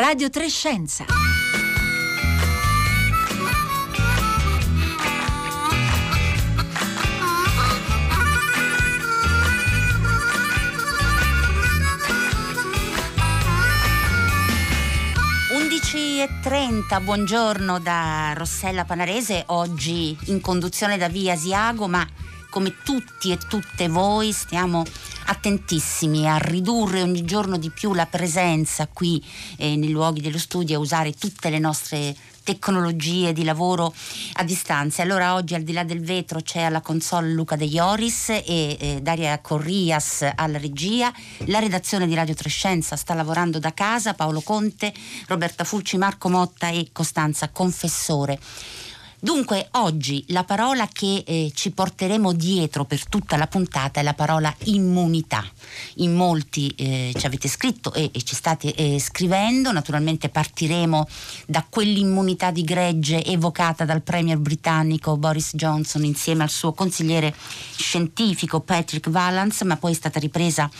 Radio Trescenza. e 30, buongiorno da Rossella Panarese, oggi in conduzione da Via Asiago, ma come tutti e tutte voi stiamo attentissimi a ridurre ogni giorno di più la presenza qui eh, nei luoghi dello studio, a usare tutte le nostre tecnologie di lavoro a distanza. Allora oggi al di là del vetro c'è alla console Luca De Ioris e eh, Daria Corrias alla regia. La redazione di Radio Trescenza sta lavorando da casa, Paolo Conte, Roberta Fulci, Marco Motta e Costanza Confessore. Dunque oggi la parola che eh, ci porteremo dietro per tutta la puntata è la parola immunità. In molti eh, ci avete scritto e, e ci state eh, scrivendo, naturalmente partiremo da quell'immunità di gregge evocata dal premier britannico Boris Johnson insieme al suo consigliere scientifico Patrick Valance, ma poi è stata ripresa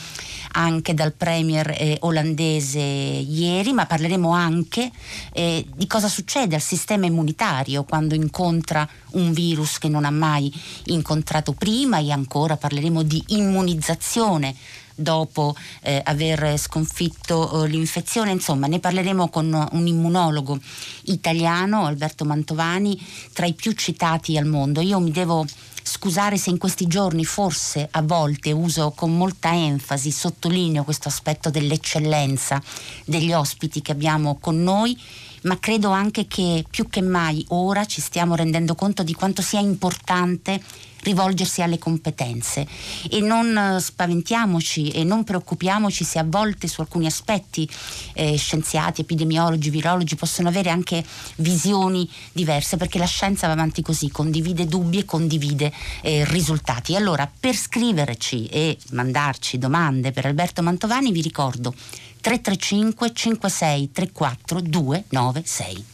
anche dal premier eh, olandese ieri, ma parleremo anche eh, di cosa succede al sistema immunitario quando incontra un virus che non ha mai incontrato prima e ancora parleremo di immunizzazione dopo eh, aver sconfitto eh, l'infezione. Insomma, ne parleremo con un immunologo italiano, Alberto Mantovani, tra i più citati al mondo. Io mi devo scusare se in questi giorni forse a volte uso con molta enfasi, sottolineo questo aspetto dell'eccellenza degli ospiti che abbiamo con noi, ma credo anche che più che mai ora ci stiamo rendendo conto di quanto sia importante rivolgersi alle competenze e non eh, spaventiamoci e non preoccupiamoci se a volte su alcuni aspetti eh, scienziati, epidemiologi, virologi possono avere anche visioni diverse perché la scienza va avanti così, condivide dubbi e condivide eh, risultati. Allora per scriverci e mandarci domande per Alberto Mantovani vi ricordo 335 56 34 296.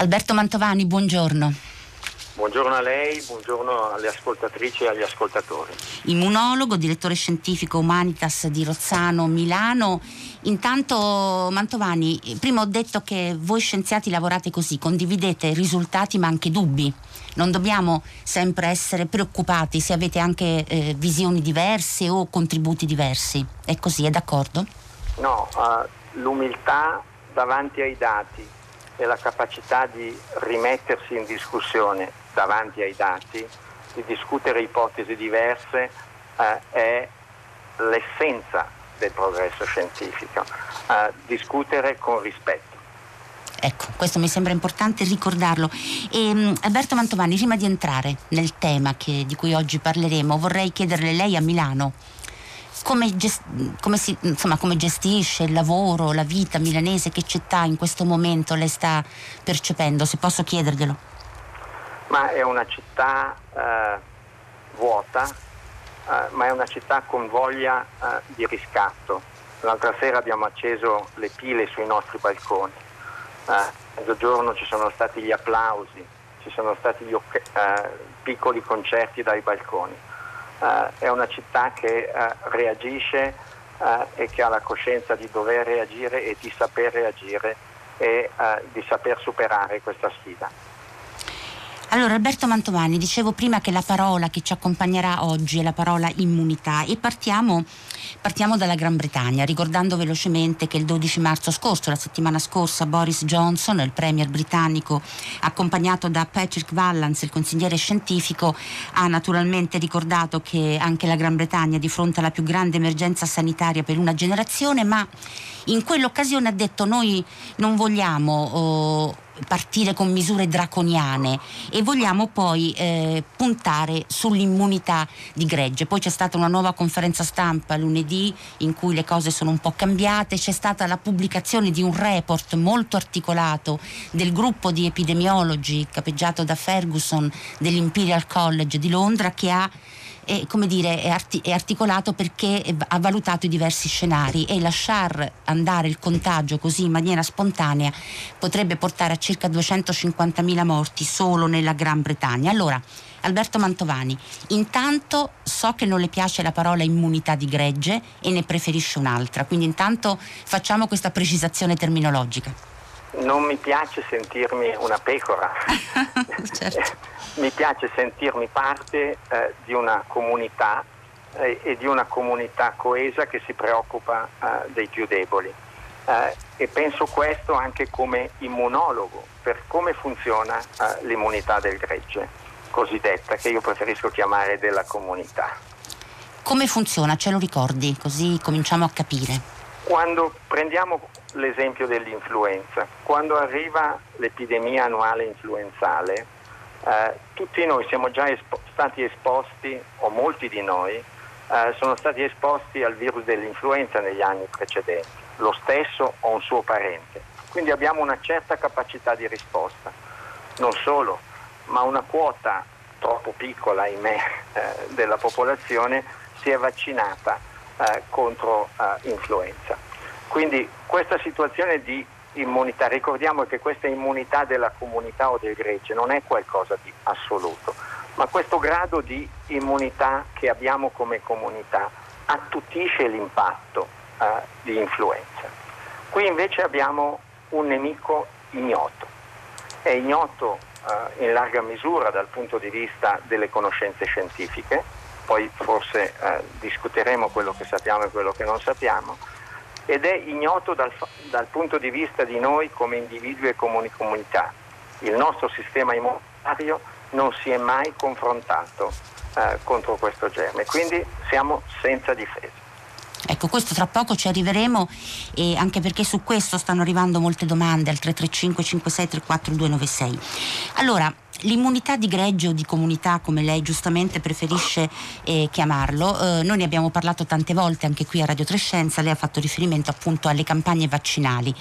Alberto Mantovani, buongiorno. Buongiorno a lei, buongiorno alle ascoltatrici e agli ascoltatori. Immunologo, direttore scientifico Humanitas di Rozzano, Milano. Intanto Mantovani, prima ho detto che voi scienziati lavorate così, condividete risultati ma anche dubbi. Non dobbiamo sempre essere preoccupati se avete anche eh, visioni diverse o contributi diversi. È così, è d'accordo? No, uh, l'umiltà davanti ai dati e la capacità di rimettersi in discussione davanti ai dati, di discutere ipotesi diverse, eh, è l'essenza del progresso scientifico, eh, discutere con rispetto. Ecco, questo mi sembra importante ricordarlo. E, um, Alberto Mantovani, prima di entrare nel tema che, di cui oggi parleremo, vorrei chiederle lei a Milano come, gest- come, si, insomma, come, gestisce il lavoro, la vita milanese, che città in questo momento lei sta percependo, se posso chiederglielo? Ma è una città eh, vuota, eh, ma è una città con voglia eh, di riscatto. L'altra sera abbiamo acceso le pile sui nostri balconi. Eh, a mezzogiorno ci sono stati gli applausi, ci sono stati gli eh, piccoli concerti dai balconi eh, è una città che eh, reagisce eh, e che ha la coscienza di dover reagire e di saper reagire e di saper superare questa sfida. Allora Alberto Mantovani, dicevo prima che la parola che ci accompagnerà oggi è la parola immunità e partiamo Partiamo dalla Gran Bretagna, ricordando velocemente che il 12 marzo scorso, la settimana scorsa, Boris Johnson, il premier britannico, accompagnato da Patrick Vallance, il consigliere scientifico, ha naturalmente ricordato che anche la Gran Bretagna è di fronte alla più grande emergenza sanitaria per una generazione, ma in quell'occasione ha detto noi non vogliamo... Oh, partire con misure draconiane e vogliamo poi eh, puntare sull'immunità di gregge. Poi c'è stata una nuova conferenza stampa lunedì in cui le cose sono un po' cambiate, c'è stata la pubblicazione di un report molto articolato del gruppo di epidemiologi capeggiato da Ferguson dell'Imperial College di Londra che ha è, come dire, è, arti- è articolato perché ha valutato i diversi scenari e lasciar andare il contagio così in maniera spontanea potrebbe portare a circa 250.000 morti solo nella Gran Bretagna. Allora, Alberto Mantovani, intanto so che non le piace la parola immunità di gregge e ne preferisce un'altra, quindi intanto facciamo questa precisazione terminologica. Non mi piace sentirmi una pecora, certo. mi piace sentirmi parte eh, di una comunità eh, e di una comunità coesa che si preoccupa eh, dei più deboli. Eh, e penso questo anche come immunologo per come funziona eh, l'immunità del gregge cosiddetta, che io preferisco chiamare della comunità. Come funziona? Ce lo ricordi? Così cominciamo a capire. Quando prendiamo l'esempio dell'influenza, quando arriva l'epidemia annuale influenzale, eh, tutti noi siamo già espo- stati esposti, o molti di noi, eh, sono stati esposti al virus dell'influenza negli anni precedenti, lo stesso o un suo parente. Quindi abbiamo una certa capacità di risposta. Non solo, ma una quota troppo piccola, ahimè, eh, della popolazione si è vaccinata eh, contro eh, influenza. Quindi questa situazione di immunità, ricordiamo che questa immunità della comunità o del gregge non è qualcosa di assoluto, ma questo grado di immunità che abbiamo come comunità attutisce l'impatto eh, di influenza. Qui invece abbiamo un nemico ignoto. È ignoto eh, in larga misura dal punto di vista delle conoscenze scientifiche, poi forse eh, discuteremo quello che sappiamo e quello che non sappiamo, ed è ignoto dal, dal punto di vista di noi come individui e come comunità. Il nostro sistema immunitario non si è mai confrontato eh, contro questo germe, quindi siamo senza difesa. Ecco, questo tra poco ci arriveremo e anche perché su questo stanno arrivando molte domande al 335 5634 296. Allora, L'immunità di gregge o di comunità, come lei giustamente preferisce eh, chiamarlo, eh, noi ne abbiamo parlato tante volte anche qui a Radio Trescenza, lei ha fatto riferimento appunto alle campagne vaccinali.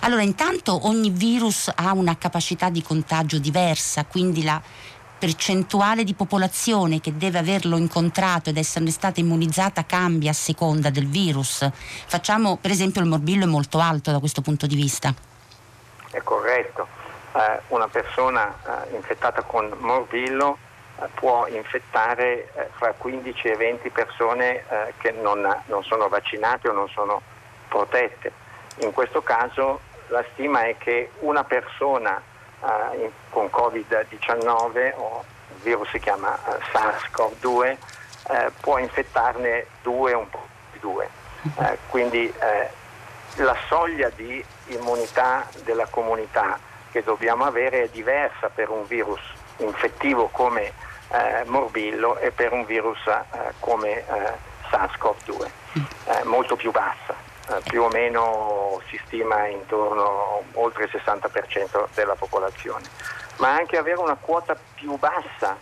Allora, intanto ogni virus ha una capacità di contagio diversa, quindi la percentuale di popolazione che deve averlo incontrato ed esserne stata immunizzata cambia a seconda del virus. Facciamo, per esempio, il morbillo è molto alto da questo punto di vista. È corretto. Eh, una persona eh, infettata con morbillo eh, può infettare eh, fra 15 e 20 persone eh, che non, non sono vaccinate o non sono protette. In questo caso la stima è che una persona eh, con Covid-19 o il virus si chiama eh, SARS-CoV-2 eh, può infettarne due un po' di due. Quindi la soglia di immunità della comunità che dobbiamo avere è diversa per un virus infettivo come morbillo e per un virus come SARS-CoV-2, molto più bassa. Eh, più o meno si stima intorno oltre il 60% della popolazione, ma anche avere una quota più bassa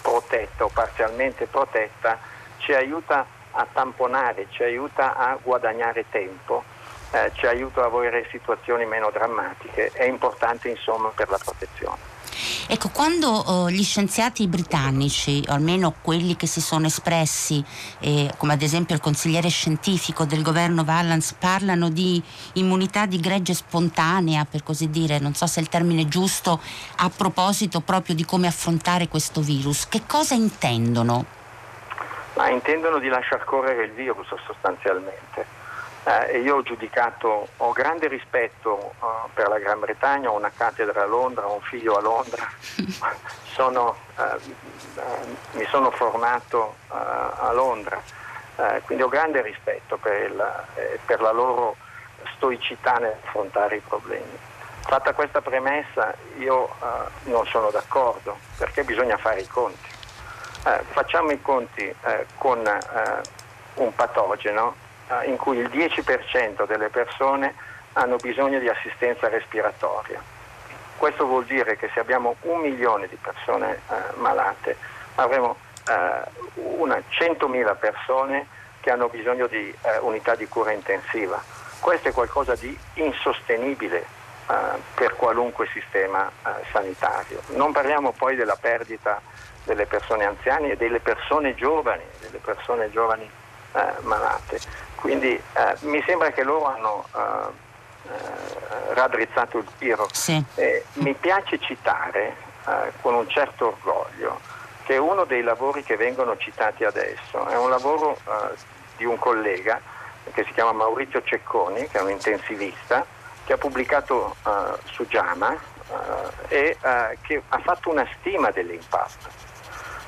protetta o parzialmente protetta ci aiuta a tamponare, ci aiuta a guadagnare tempo, eh, ci aiuta a avere situazioni meno drammatiche, è importante insomma per la protezione. Ecco, quando oh, gli scienziati britannici, o almeno quelli che si sono espressi, eh, come ad esempio il consigliere scientifico del governo Valance, parlano di immunità di gregge spontanea, per così dire, non so se è il termine giusto, a proposito proprio di come affrontare questo virus, che cosa intendono? Ma intendono di lasciar correre il virus sostanzialmente eh, io ho giudicato, ho grande rispetto uh, per la Gran Bretagna, ho una cattedra a Londra, ho un figlio a Londra, sono, uh, uh, mi sono formato a Londra, quindi ho grande rispetto per, il, eh, per la loro stoicità nell'affrontare i problemi. Fatta questa premessa io non sono d'accordo perché bisogna fare i conti. facciamo i conti con un patogeno eh, in cui il 10% delle persone hanno bisogno di assistenza respiratoria. Questo vuol dire che se abbiamo un milione di persone eh, malate avremo eh, una 100.000 persone che hanno bisogno di eh, unità di cura intensiva. Questo è qualcosa di insostenibile eh, per qualunque sistema eh, sanitario. Non parliamo poi della perdita delle persone anziane e delle persone giovani, delle persone giovani eh, malate. Quindi eh, mi sembra che loro hanno eh, eh, raddrizzato il tiro. Sì. mi piace citare eh, con un certo orgoglio che uno dei lavori che vengono citati adesso è un lavoro di un collega che si chiama Maurizio Cecconi, che è un intensivista, che ha pubblicato su Giama e che ha fatto una stima dell'impatto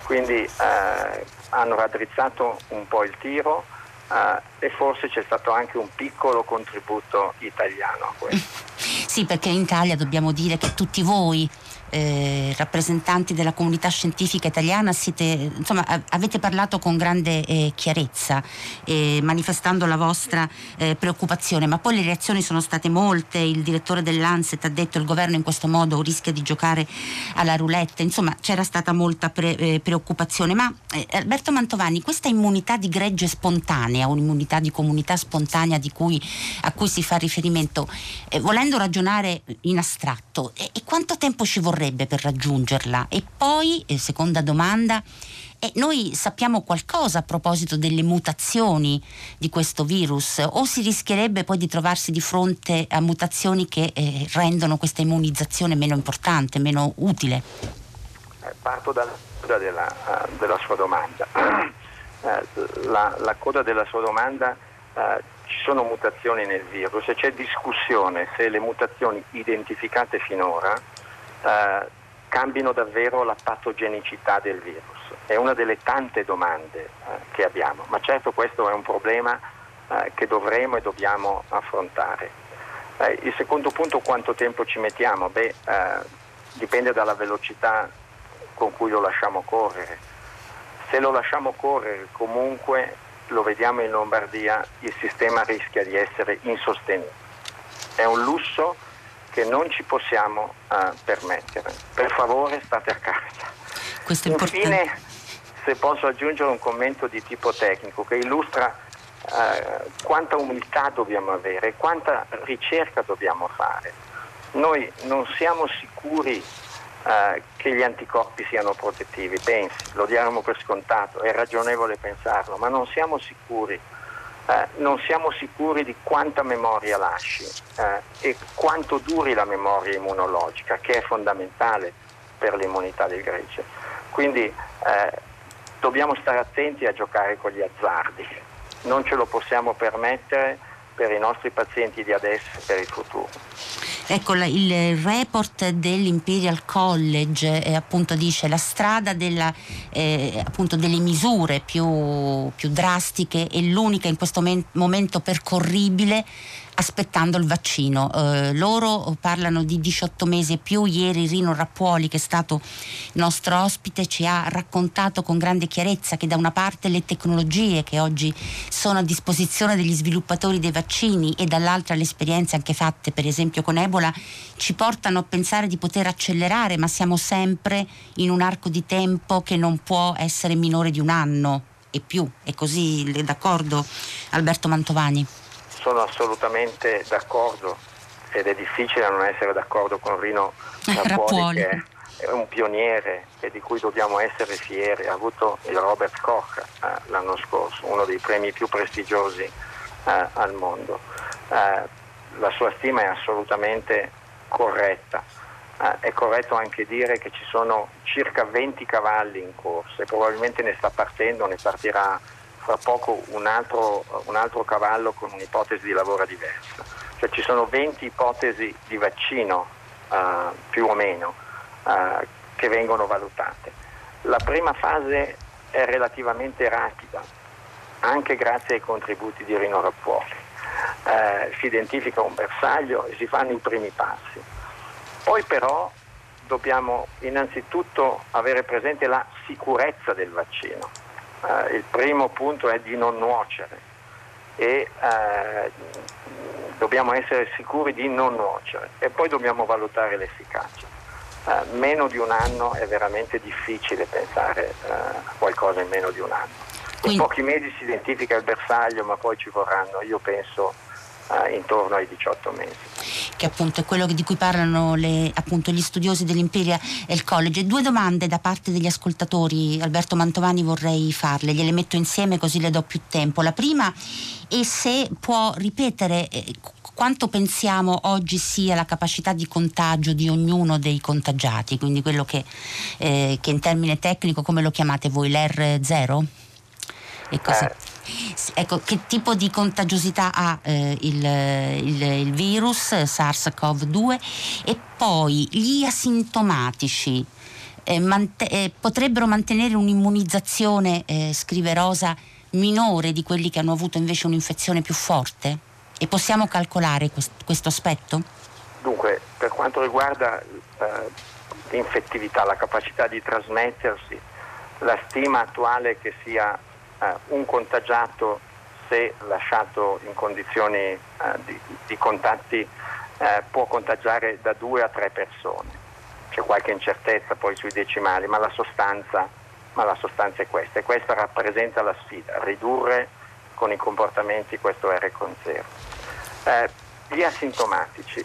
quindi eh, hanno raddrizzato un po' il tiro eh, e forse c'è stato anche un piccolo contributo italiano a questo. Sì, perché in Italia dobbiamo dire che tutti voi eh, rappresentanti della comunità scientifica italiana siete, insomma, avete parlato con grande eh, chiarezza, eh, manifestando la vostra eh, preoccupazione, ma poi le reazioni sono state molte, il direttore dell'Anset ha detto che il governo in questo modo rischia di giocare alla roulette, insomma c'era stata molta pre- eh, preoccupazione, ma eh, Alberto Mantovani, questa immunità di gregge spontanea, un'immunità di comunità spontanea cui, a cui si fa riferimento, volendo ragionare in astratto, e quanto tempo ci vorrebbe? Vorrebbe per raggiungerla? E poi, eh, seconda domanda, eh, noi sappiamo qualcosa a proposito delle mutazioni di questo virus o si rischierebbe poi di trovarsi di fronte a mutazioni che eh, rendono questa immunizzazione meno importante, meno utile? Eh, parto dalla coda della, uh, della sua domanda. Uh, la, la, coda della sua domanda uh, ci sono mutazioni nel virus e c'è discussione se le mutazioni identificate finora eh, cambino davvero la patogenicità del virus. È una delle tante domande eh, che abbiamo, ma certo questo è un problema eh, che dovremo e dobbiamo affrontare. Eh, il secondo punto, quanto tempo ci mettiamo? Beh, eh, dipende dalla velocità con cui lo lasciamo correre. Se lo lasciamo correre comunque, lo vediamo in Lombardia, il sistema rischia di essere insostenibile. È un lusso che non ci possiamo uh, permettere. Per favore state a casa. Questo è Infine, se posso aggiungere un commento di tipo tecnico che illustra uh, quanta umiltà dobbiamo avere, quanta ricerca dobbiamo fare. Noi non siamo sicuri uh, che gli anticorpi siano protettivi, pensi, lo diamo per scontato, è ragionevole pensarlo, ma non siamo sicuri eh, non siamo sicuri di quanta memoria lasci eh, e quanto duri la memoria immunologica, che è fondamentale per l'immunità del gregge. Quindi eh, dobbiamo stare attenti a giocare con gli azzardi, non ce lo possiamo permettere per i nostri pazienti di adesso e per il futuro. Ecco, il report dell'Imperial College eh, appunto dice la strada della, eh, delle misure più, più drastiche è l'unica in questo momento percorribile aspettando il vaccino. Eh, loro parlano di 18 mesi e più. Ieri Rino Rappuoli, che è stato nostro ospite, ci ha raccontato con grande chiarezza che da una parte le tecnologie che oggi sono a disposizione degli sviluppatori dei vaccini e dall'altra le esperienze anche fatte per esempio con Ebola ci portano a pensare di poter accelerare, ma siamo sempre in un arco di tempo che non può essere minore di un anno e più. È così, d'accordo Alberto Mantovani? Sono assolutamente d'accordo ed è difficile non essere d'accordo con Rino Rappuoli, che è un pioniere e di cui dobbiamo essere fieri. Ha avuto il Robert Koch eh, l'anno scorso, uno dei premi più prestigiosi eh, al mondo. Eh, la sua stima è assolutamente corretta. Eh, è corretto anche dire che ci sono circa 20 cavalli in corsa e probabilmente ne sta partendo, ne partirà fra poco un altro, un altro cavallo con un'ipotesi di lavoro diversa. Cioè ci sono 20 ipotesi di vaccino uh, più o meno uh, che vengono valutate. La prima fase è relativamente rapida, anche grazie ai contributi di Rino Rappuoli. Uh, si identifica un bersaglio e si fanno i primi passi. Poi però dobbiamo innanzitutto avere presente la sicurezza del vaccino eh, il primo punto è di non nuocere e eh, dobbiamo essere sicuri di non nuocere e poi dobbiamo valutare l'efficacia. Eh, meno di un anno è veramente difficile pensare eh, a qualcosa in meno di un anno. In pochi mesi si identifica il bersaglio, ma poi ci vorranno, io penso, eh, intorno ai 18 mesi. Che appunto è quello di cui parlano le, appunto, gli studiosi dell'Imperial College. Due domande da parte degli ascoltatori, Alberto Mantovani vorrei farle, gliele metto insieme così le do più tempo. La prima è se può ripetere eh, quanto pensiamo oggi sia la capacità di contagio di ognuno dei contagiati, quindi quello che, eh, che in termine tecnico come lo chiamate voi, l'R0? E così. Ecco, che tipo di contagiosità ha eh, il, il, il, virus SARS-CoV-2 e poi gli asintomatici eh, mant- eh, potrebbero mantenere un'immunizzazione, eh, scrive Rosa, minore di quelli che hanno avuto invece un'infezione più forte? E possiamo calcolare quest- questo aspetto? Dunque, per quanto riguarda eh, l'infettività, la capacità di trasmettersi, la stima attuale che sia un contagiato se lasciato in condizioni eh, di, di, contatti eh, può contagiare da due a tre persone. C'è qualche incertezza poi sui decimali, ma la sostanza, ma la sostanza è questa e questa rappresenta la sfida, ridurre con i comportamenti questo R con 0. Eh, gli asintomatici,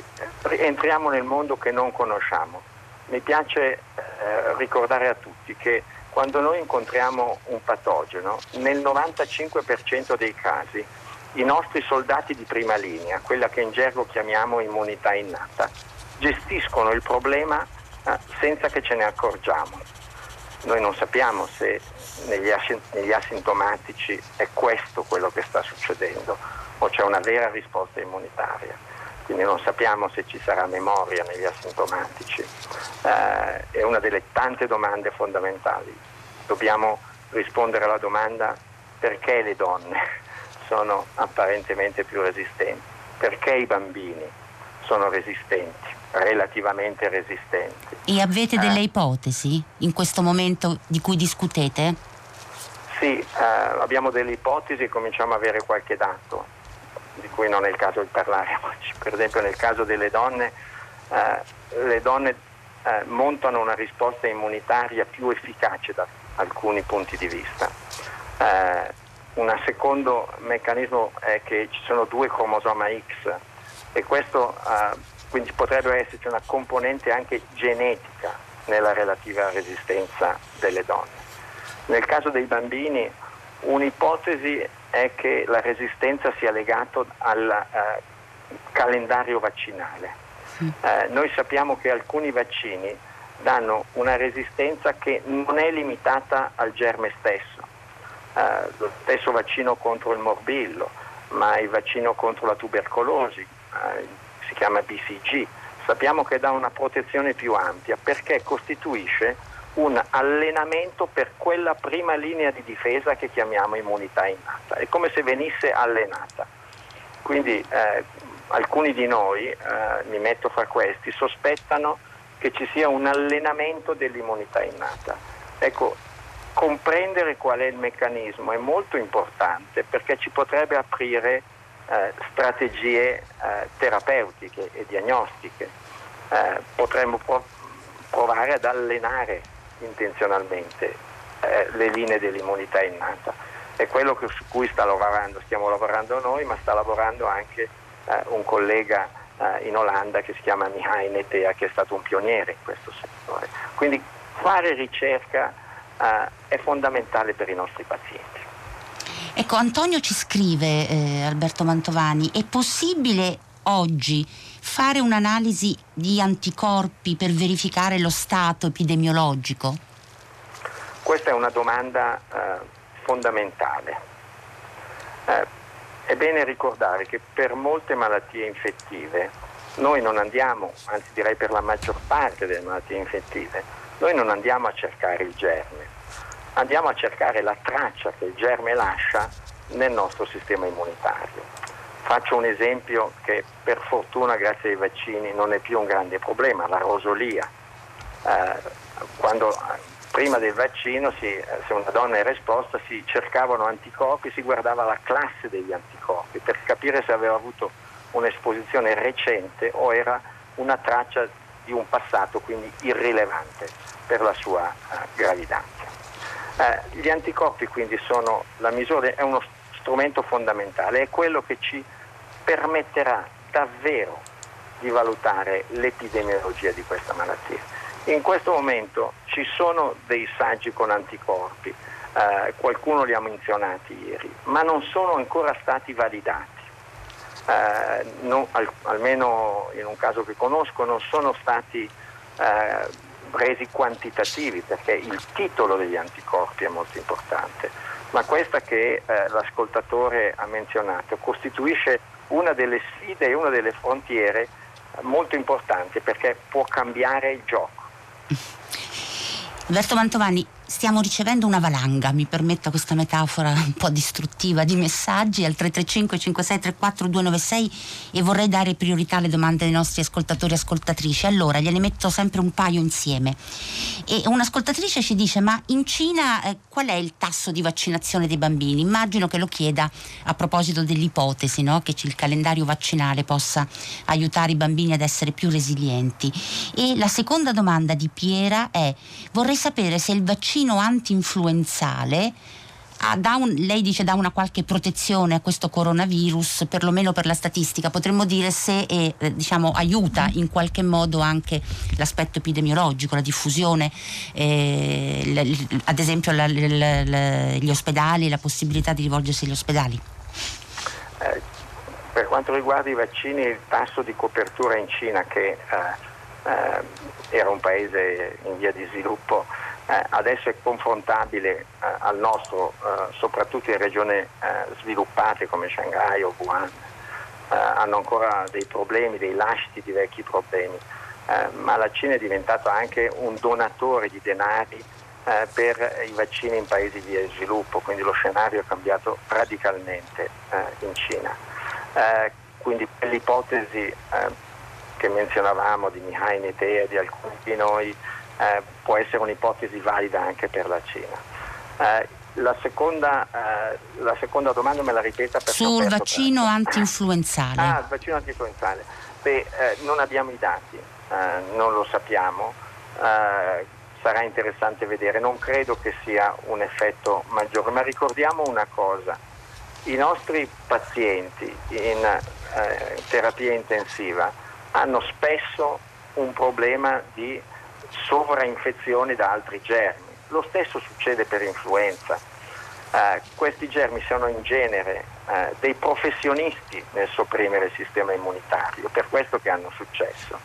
entriamo nel mondo che non conosciamo. Mi piace eh, ricordare a tutti che quando noi incontriamo un patogeno, nel 95% dei casi i nostri soldati di prima linea, quella che in gergo chiamiamo immunità innata, gestiscono il problema eh, senza che ce ne accorgiamo. Noi non sappiamo se negli, as- negli asintomatici è questo quello che sta succedendo o c'è una vera risposta immunitaria. Quindi non sappiamo se ci sarà memoria negli asintomatici. Eh, è una delle tante domande fondamentali. Dobbiamo rispondere alla domanda perché le donne sono apparentemente più resistenti, perché i bambini sono resistenti, relativamente resistenti. E avete delle eh. ipotesi in questo momento di cui discutete? Sì, eh, abbiamo delle ipotesi e cominciamo ad avere qualche dato cui non è il caso di parlare oggi. Per esempio nel caso delle donne, eh, le donne eh, montano una risposta immunitaria più efficace da alcuni punti di vista. Eh, un secondo meccanismo è che ci sono due cromosoma X e questo eh, quindi potrebbe esserci una componente anche genetica nella relativa resistenza delle donne. Nel caso dei bambini un'ipotesi è che la resistenza sia legata al eh, calendario vaccinale. Eh, noi sappiamo che alcuni vaccini danno una resistenza che non è limitata al germe stesso. Eh, lo stesso vaccino contro il morbillo, ma il vaccino contro la tubercolosi, eh, si chiama BCG, sappiamo che dà una protezione più ampia perché costituisce un allenamento per quella prima linea di difesa che chiamiamo immunità innata, è come se venisse allenata. Quindi eh, alcuni di noi, eh, mi metto fra questi, sospettano che ci sia un allenamento dell'immunità innata. Ecco, comprendere qual è il meccanismo è molto importante perché ci potrebbe aprire eh, strategie eh, terapeutiche e diagnostiche. Eh, potremmo pro- provare ad allenare intenzionalmente eh, le linee dell'immunità innata. È quello che, su cui lavorando, stiamo lavorando noi, ma sta lavorando anche eh, un collega eh, in Olanda che si chiama Mihai Netea, che è stato un pioniere in questo settore. Quindi fare ricerca eh, è fondamentale per i nostri pazienti. Ecco, Antonio ci scrive, eh, Alberto Mantovani, è possibile oggi fare un'analisi di anticorpi per verificare lo stato epidemiologico? Questa è una domanda eh, fondamentale. Eh, è bene ricordare che per molte malattie infettive noi non andiamo, anzi direi per la maggior parte delle malattie infettive, noi non andiamo a cercare il germe, andiamo a cercare la traccia che il germe lascia nel nostro sistema immunitario. Faccio un esempio che per fortuna grazie ai vaccini non è più un grande problema, la rosolia. Eh, quando, prima del vaccino si, eh, se una donna era esposta si cercavano anticorpi, si guardava la classe degli anticorpi per capire se aveva avuto un'esposizione recente o era una traccia di un passato quindi irrilevante per la sua uh, gravidanza. Uh, gli anticorpi quindi sono la misura, è uno strumento fondamentale, è quello che ci permetterà davvero di valutare l'epidemiologia di questa malattia. In questo momento ci sono dei saggi con anticorpi, eh, qualcuno li ha menzionati ieri, ma non sono ancora stati validati. Eh, non, al, almeno in un caso che conosco, non sono stati eh, resi quantitativi perché il titolo degli anticorpi è molto importante, ma questa che eh, l'ascoltatore ha menzionato costituisce una delle sfide e una delle frontiere molto importanti perché può cambiare il gioco. Alberto Mantovani, stiamo ricevendo una valanga, mi permetta questa metafora un po' distruttiva, di messaggi al 335 5634 296 e vorrei dare priorità alle domande dei nostri ascoltatori e ascoltatrici. Allora, gliene metto sempre un paio insieme. E un'ascoltatrice ci dice, ma in Cina eh, qual è il tasso di vaccinazione dei bambini? Immagino che lo chieda a proposito dell'ipotesi, no? che il calendario vaccinale possa aiutare i bambini ad essere più resilienti. E la seconda domanda di Piera è, vorrei sapere se il vaccino vaccino anti-influenzale ah, un, lei dice dà una qualche protezione a questo coronavirus, perlomeno per la statistica, potremmo dire se è, eh, diciamo, aiuta in qualche modo anche l'aspetto epidemiologico, la diffusione, eh, l, ad esempio la, l, l, gli ospedali, la possibilità di rivolgersi agli ospedali. Eh, per quanto riguarda i vaccini, il tasso di copertura in Cina, che eh, eh, era un paese in via di sviluppo, eh, adesso è confrontabile eh, al nostro, eh, soprattutto in regioni eh, sviluppate come Shanghai o Wuhan, eh, hanno ancora dei problemi, dei lasciti di vecchi problemi, eh, ma la Cina è diventata anche un donatore di denari per i vaccini in paesi di sviluppo, quindi lo scenario è cambiato radicalmente in Cina. quindi per l'ipotesi che menzionavamo di Mihai Netea e di alcuni di noi, eh, può essere un'ipotesi valida anche per la Cina. Eh, la, seconda, eh, la, seconda, domanda me la ripeta per sul vaccino anti-influenzale. Ah, il vaccino anti-influenzale. Beh, eh, non abbiamo i dati, eh, non lo sappiamo, eh, sarà interessante vedere, non credo che sia un effetto maggiore, ma ricordiamo una cosa, i nostri pazienti in terapia intensiva hanno spesso un problema di sovrainfezione da altri germi. Lo stesso succede per influenza. Eh, questi germi sono in genere eh, dei professionisti nel sopprimere il sistema immunitario, per questo che hanno successo.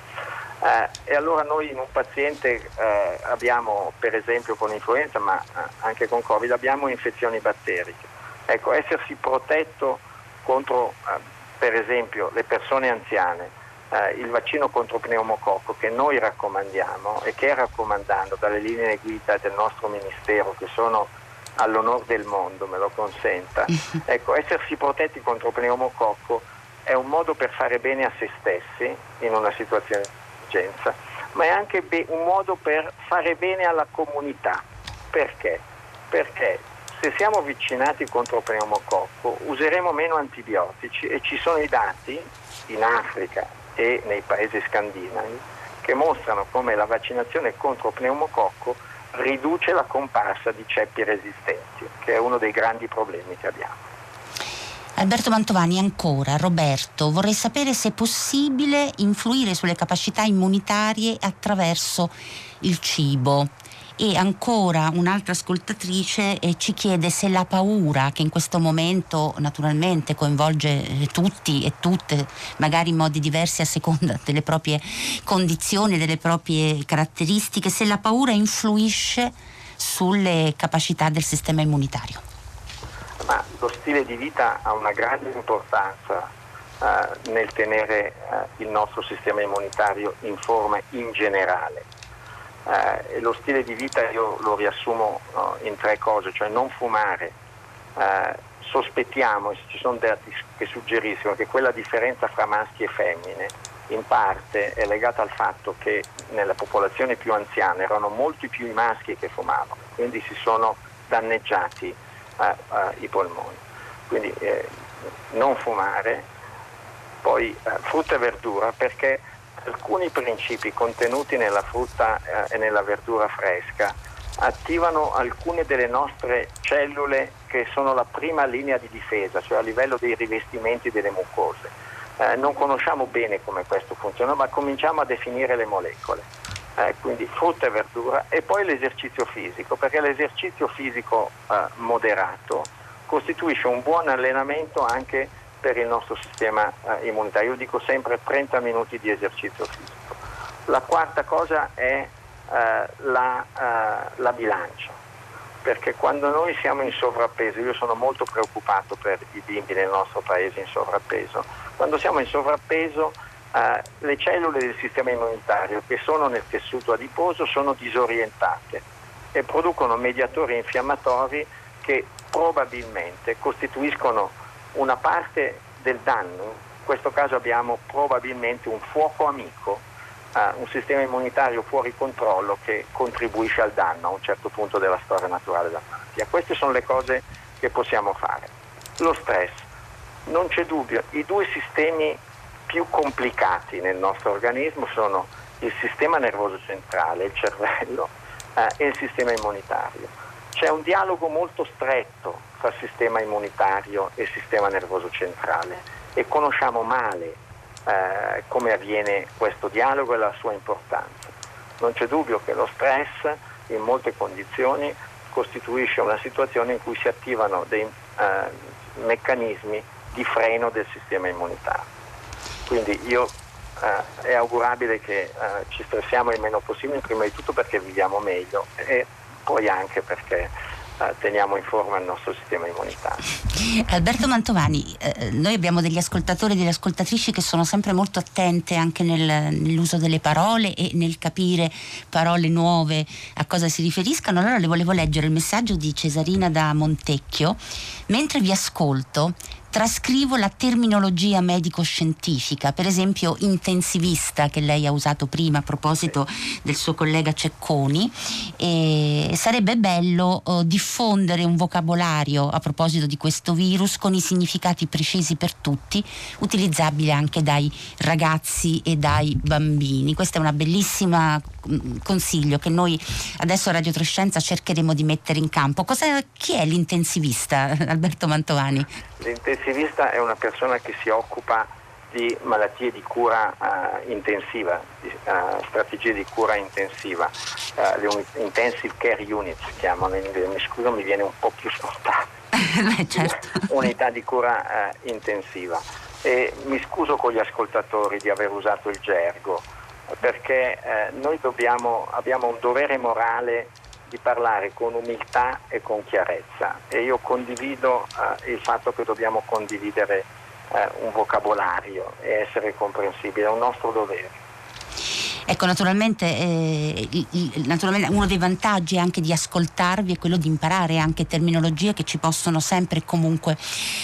Eh, e allora noi in un paziente eh, abbiamo, per esempio con influenza, ma eh, anche con Covid, abbiamo infezioni batteriche. Ecco, essersi protetto contro, eh, per esempio, le persone anziane, eh, il vaccino contro pneumococco che noi raccomandiamo e che raccomandando dalle linee guida del nostro Ministero che sono all'onore del mondo, me lo consenta, ecco, essersi protetti contro pneumococco è un modo per fare bene a se stessi in una situazione di emergenza, ma è anche be- un modo per fare bene alla comunità. Perché? Perché se siamo avvicinati contro pneumococco useremo meno antibiotici e ci sono i dati in Africa e nei paesi scandinavi che mostrano come la vaccinazione contro pneumococco riduce la comparsa di ceppi resistenti, che è uno dei grandi problemi che abbiamo. Alberto Mantovani, ancora, Roberto, vorrei sapere se è possibile influire sulle capacità immunitarie attraverso il cibo. E ancora un'altra ascoltatrice eh, ci chiede se la paura, che in questo momento naturalmente coinvolge eh, tutti e tutte, magari in modi diversi a seconda delle proprie condizioni, delle proprie caratteristiche, se la paura influisce sulle capacità del sistema immunitario. Ma lo stile di vita ha una grande importanza eh, nel tenere eh, il nostro sistema immunitario in forma in generale eh, lo stile di vita io lo riassumo no, in tre cose, cioè non fumare, eh, sospettiamo, ci sono dati che suggeriscono che quella differenza fra maschi e femmine in parte è legata al fatto che nella popolazione più anziana erano molti più i maschi che fumavano, quindi si sono danneggiati eh, eh i polmoni. Quindi eh, non fumare, poi eh, frutta e verdura perché alcuni principi contenuti nella frutta eh, e nella verdura fresca attivano alcune delle nostre cellule che sono la prima linea di difesa, cioè a livello dei rivestimenti delle mucose. Eh, non conosciamo bene come questo funziona, ma cominciamo a definire le molecole. Eh, quindi frutta e verdura e poi l'esercizio fisico, perché l'esercizio fisico eh, moderato costituisce un buon allenamento anche per il nostro sistema eh, immunitario. Io dico sempre 30 minuti di esercizio fisico. La quarta cosa è eh, la, eh, la bilancia, perché quando noi siamo in sovrappeso, io sono molto preoccupato per i bimbi nel nostro paese in sovrappeso, quando siamo in sovrappeso eh, le cellule del sistema immunitario che sono nel tessuto adiposo sono disorientate e producono mediatori infiammatori che probabilmente costituiscono una parte del danno. In questo caso abbiamo probabilmente un fuoco amico uh, un sistema immunitario fuori controllo che contribuisce al danno a un certo punto della storia naturale della malattia. Queste sono le cose che possiamo fare. Lo stress, non c'è dubbio, i due sistemi più complicati nel nostro organismo sono il sistema nervoso centrale, il cervello eh, e il sistema immunitario. C'è un dialogo molto stretto tra sistema immunitario e sistema nervoso centrale e conosciamo male eh, come avviene questo dialogo e la sua importanza. Non c'è dubbio che lo stress in molte condizioni costituisce una situazione in cui si attivano dei eh, meccanismi di freno del sistema immunitario. Quindi io, eh, è augurabile che eh, ci stressiamo il meno possibile, prima di tutto perché viviamo meglio e poi anche perché eh, teniamo in forma il nostro sistema immunitario. Alberto Mantovani, eh, noi abbiamo degli ascoltatori e delle ascoltatrici che sono sempre molto attente anche nel, nell'uso delle parole e nel capire parole nuove a cosa si riferiscano. Allora le volevo leggere il messaggio di Cesarina da Montecchio. Mentre vi ascolto, trascrivo la terminologia medico-scientifica, per esempio intensivista che lei ha usato prima a proposito del suo collega Cecconi, e sarebbe bello oh, diffondere un vocabolario a proposito di questo virus con i significati precisi per tutti, utilizzabile anche dai ragazzi e dai bambini. Questo è un bellissimo mm, consiglio che noi adesso a Radio Trescenza cercheremo di mettere in campo. Cosa, chi è l'intensivista, Alberto Mantovani? L'intensivista è una persona che si occupa di malattie di cura uh, intensiva, di uh, strategie di cura intensiva, uh, le un- intensive care units chiamano in inglese, mi scuso mi viene un po' più spontaneo, Beh, certo. unità di cura intensiva. E mi scuso con gli ascoltatori di aver usato il gergo, perché noi dobbiamo, abbiamo un dovere morale di parlare con umiltà e con chiarezza e io condivido eh, il fatto che dobbiamo condividere eh, un vocabolario e essere comprensibili, è un nostro dovere. Ecco, naturalmente, eh, naturalmente, uno dei vantaggi anche di ascoltarvi è quello di imparare anche terminologie che ci possono sempre e comunque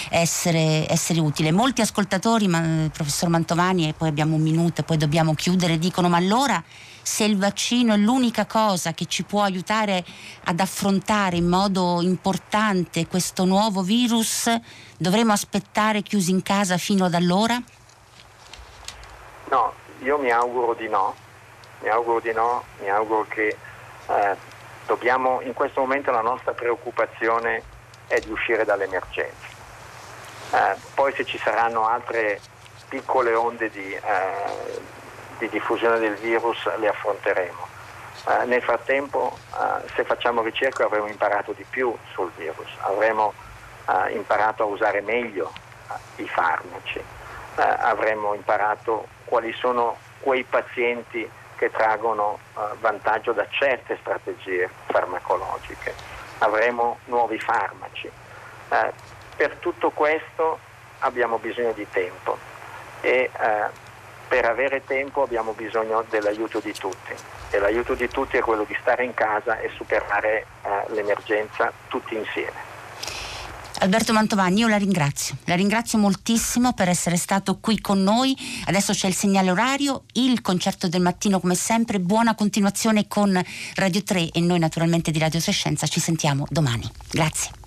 essere, essere utili. Molti ascoltatori, ma, professor Mantovani, e poi abbiamo un minuto e poi dobbiamo chiudere, dicono ma allora se il vaccino è l'unica cosa che ci può aiutare ad affrontare in modo importante questo nuovo virus, dovremo aspettare chiusi in casa fino ad allora? No, io mi auguro di no, mi auguro di no, mi auguro che eh, dobbiamo, in questo momento la nostra preoccupazione è di uscire dall'emergenza. Eh, poi se ci saranno altre piccole onde di, eh, di diffusione del virus le affronteremo. Eh, nel frattempo eh, se facciamo ricerca avremo imparato di più sul virus, avremo eh, imparato a usare meglio i farmaci, avremo imparato quali sono quei pazienti che traggono uh, vantaggio da certe strategie farmacologiche. Avremo nuovi farmaci. Uh, per tutto questo abbiamo bisogno di tempo e uh, per avere tempo abbiamo bisogno dell'aiuto di tutti e l'aiuto di tutti è quello di stare in casa e superare l'emergenza tutti insieme. Alberto Mantovani, io la ringrazio, la ringrazio moltissimo per essere stato qui con noi. Adesso c'è il segnale orario, il concerto del mattino come sempre. Buona continuazione con Radio 3 e noi naturalmente di Radio 3 Scienza ci sentiamo domani. Grazie.